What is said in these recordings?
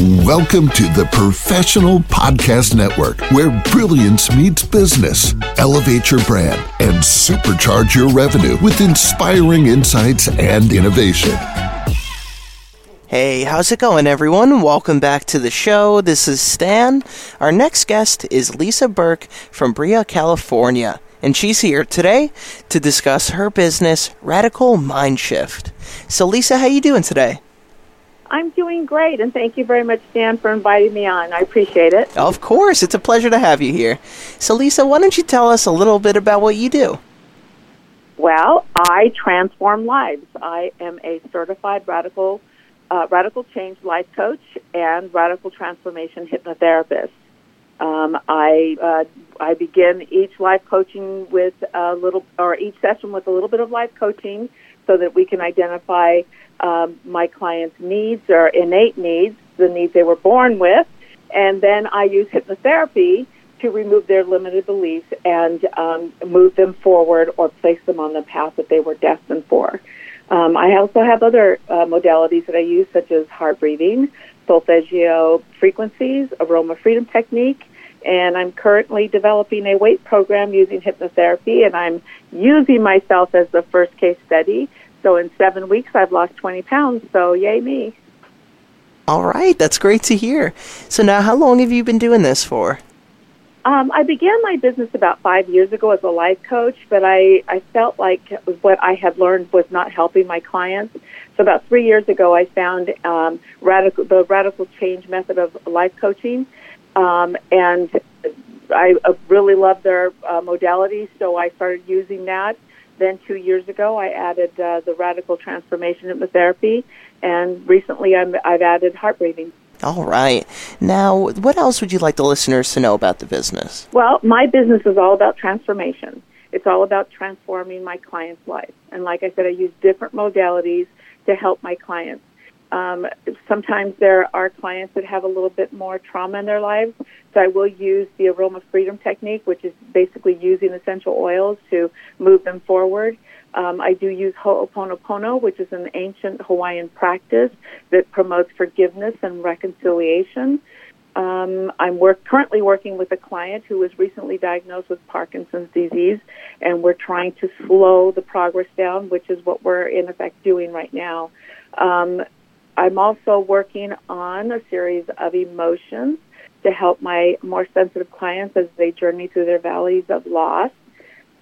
Welcome to the Professional Podcast Network, where brilliance meets business. Elevate your brand and supercharge your revenue with inspiring insights and innovation. Hey, how's it going, everyone? Welcome back to the show. This is Stan. Our next guest is Lisa Burke from Brea, California, and she's here today to discuss her business, Radical Mind Shift. So, Lisa, how you doing today? I'm doing great, and thank you very much, Stan, for inviting me on. I appreciate it. Of course, it's a pleasure to have you here. So, Lisa, why don't you tell us a little bit about what you do? Well, I transform lives. I am a certified radical uh, radical change life coach and radical transformation hypnotherapist. Um, I uh, I begin each life coaching with a little, or each session with a little bit of life coaching, so that we can identify um, my clients' needs or innate needs, the needs they were born with, and then I use hypnotherapy to remove their limited beliefs and um, move them forward or place them on the path that they were destined for. Um, I also have other uh, modalities that I use, such as heart breathing, solfeggio frequencies, aroma freedom technique, and I'm currently developing a weight program using hypnotherapy, and I'm using myself as the first case study. So in seven weeks, I've lost 20 pounds, so yay me. All right, that's great to hear. So now, how long have you been doing this for? Um, I began my business about five years ago as a life coach, but I, I felt like what I had learned was not helping my clients. So about three years ago, I found um, radical, the radical change method of life coaching, um, and I uh, really love their uh, modalities. So I started using that. Then two years ago, I added uh, the radical transformation hypnotherapy, and recently I'm, I've added heart breathing. All right. Now, what else would you like the listeners to know about the business? Well, my business is all about transformation. It's all about transforming my client's life. And like I said, I use different modalities to help my clients. Um, sometimes there are clients that have a little bit more trauma in their lives, so I will use the aroma freedom technique, which is basically using essential oils to move them forward. Um, I do use Ho'oponopono, which is an ancient Hawaiian practice that promotes forgiveness and reconciliation. Um, I'm work, currently working with a client who was recently diagnosed with Parkinson's disease, and we're trying to slow the progress down, which is what we're in effect doing right now. Um, I'm also working on a series of emotions to help my more sensitive clients as they journey through their valleys of loss.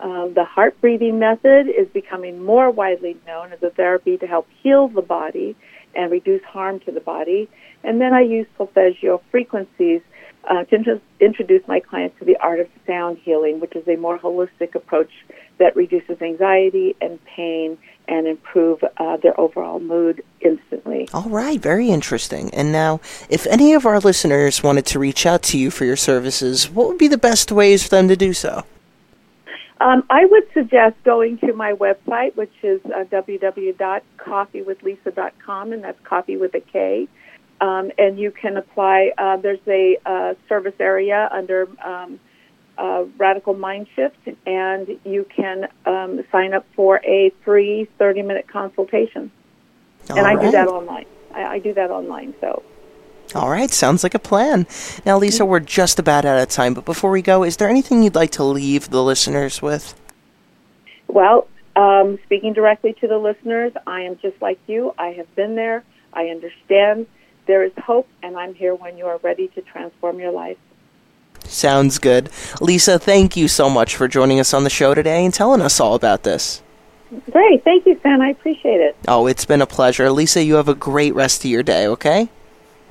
Um, the heart breathing method is becoming more widely known as a therapy to help heal the body and reduce harm to the body. And then I use solfeggio frequencies uh, to introduce my clients to the art of sound healing, which is a more holistic approach that reduces anxiety and pain and improve uh, their overall mood instantly. All right, very interesting. And now, if any of our listeners wanted to reach out to you for your services, what would be the best ways for them to do so? Um, I would suggest going to my website, which is uh, www.koffeewithlisa.com, and that's coffee with a K. Um, and you can apply. Uh, there's a uh, service area under um, uh, Radical Mind Shift, and you can um, sign up for a free 30 minute consultation. All and I right. do that online. I, I do that online. So. All right, sounds like a plan. Now, Lisa, we're just about out of time, but before we go, is there anything you'd like to leave the listeners with? Well, um, speaking directly to the listeners, I am just like you. I have been there. I understand. There is hope, and I'm here when you are ready to transform your life. Sounds good. Lisa, thank you so much for joining us on the show today and telling us all about this. Great. Thank you, Sam. I appreciate it. Oh, it's been a pleasure. Lisa, you have a great rest of your day, okay?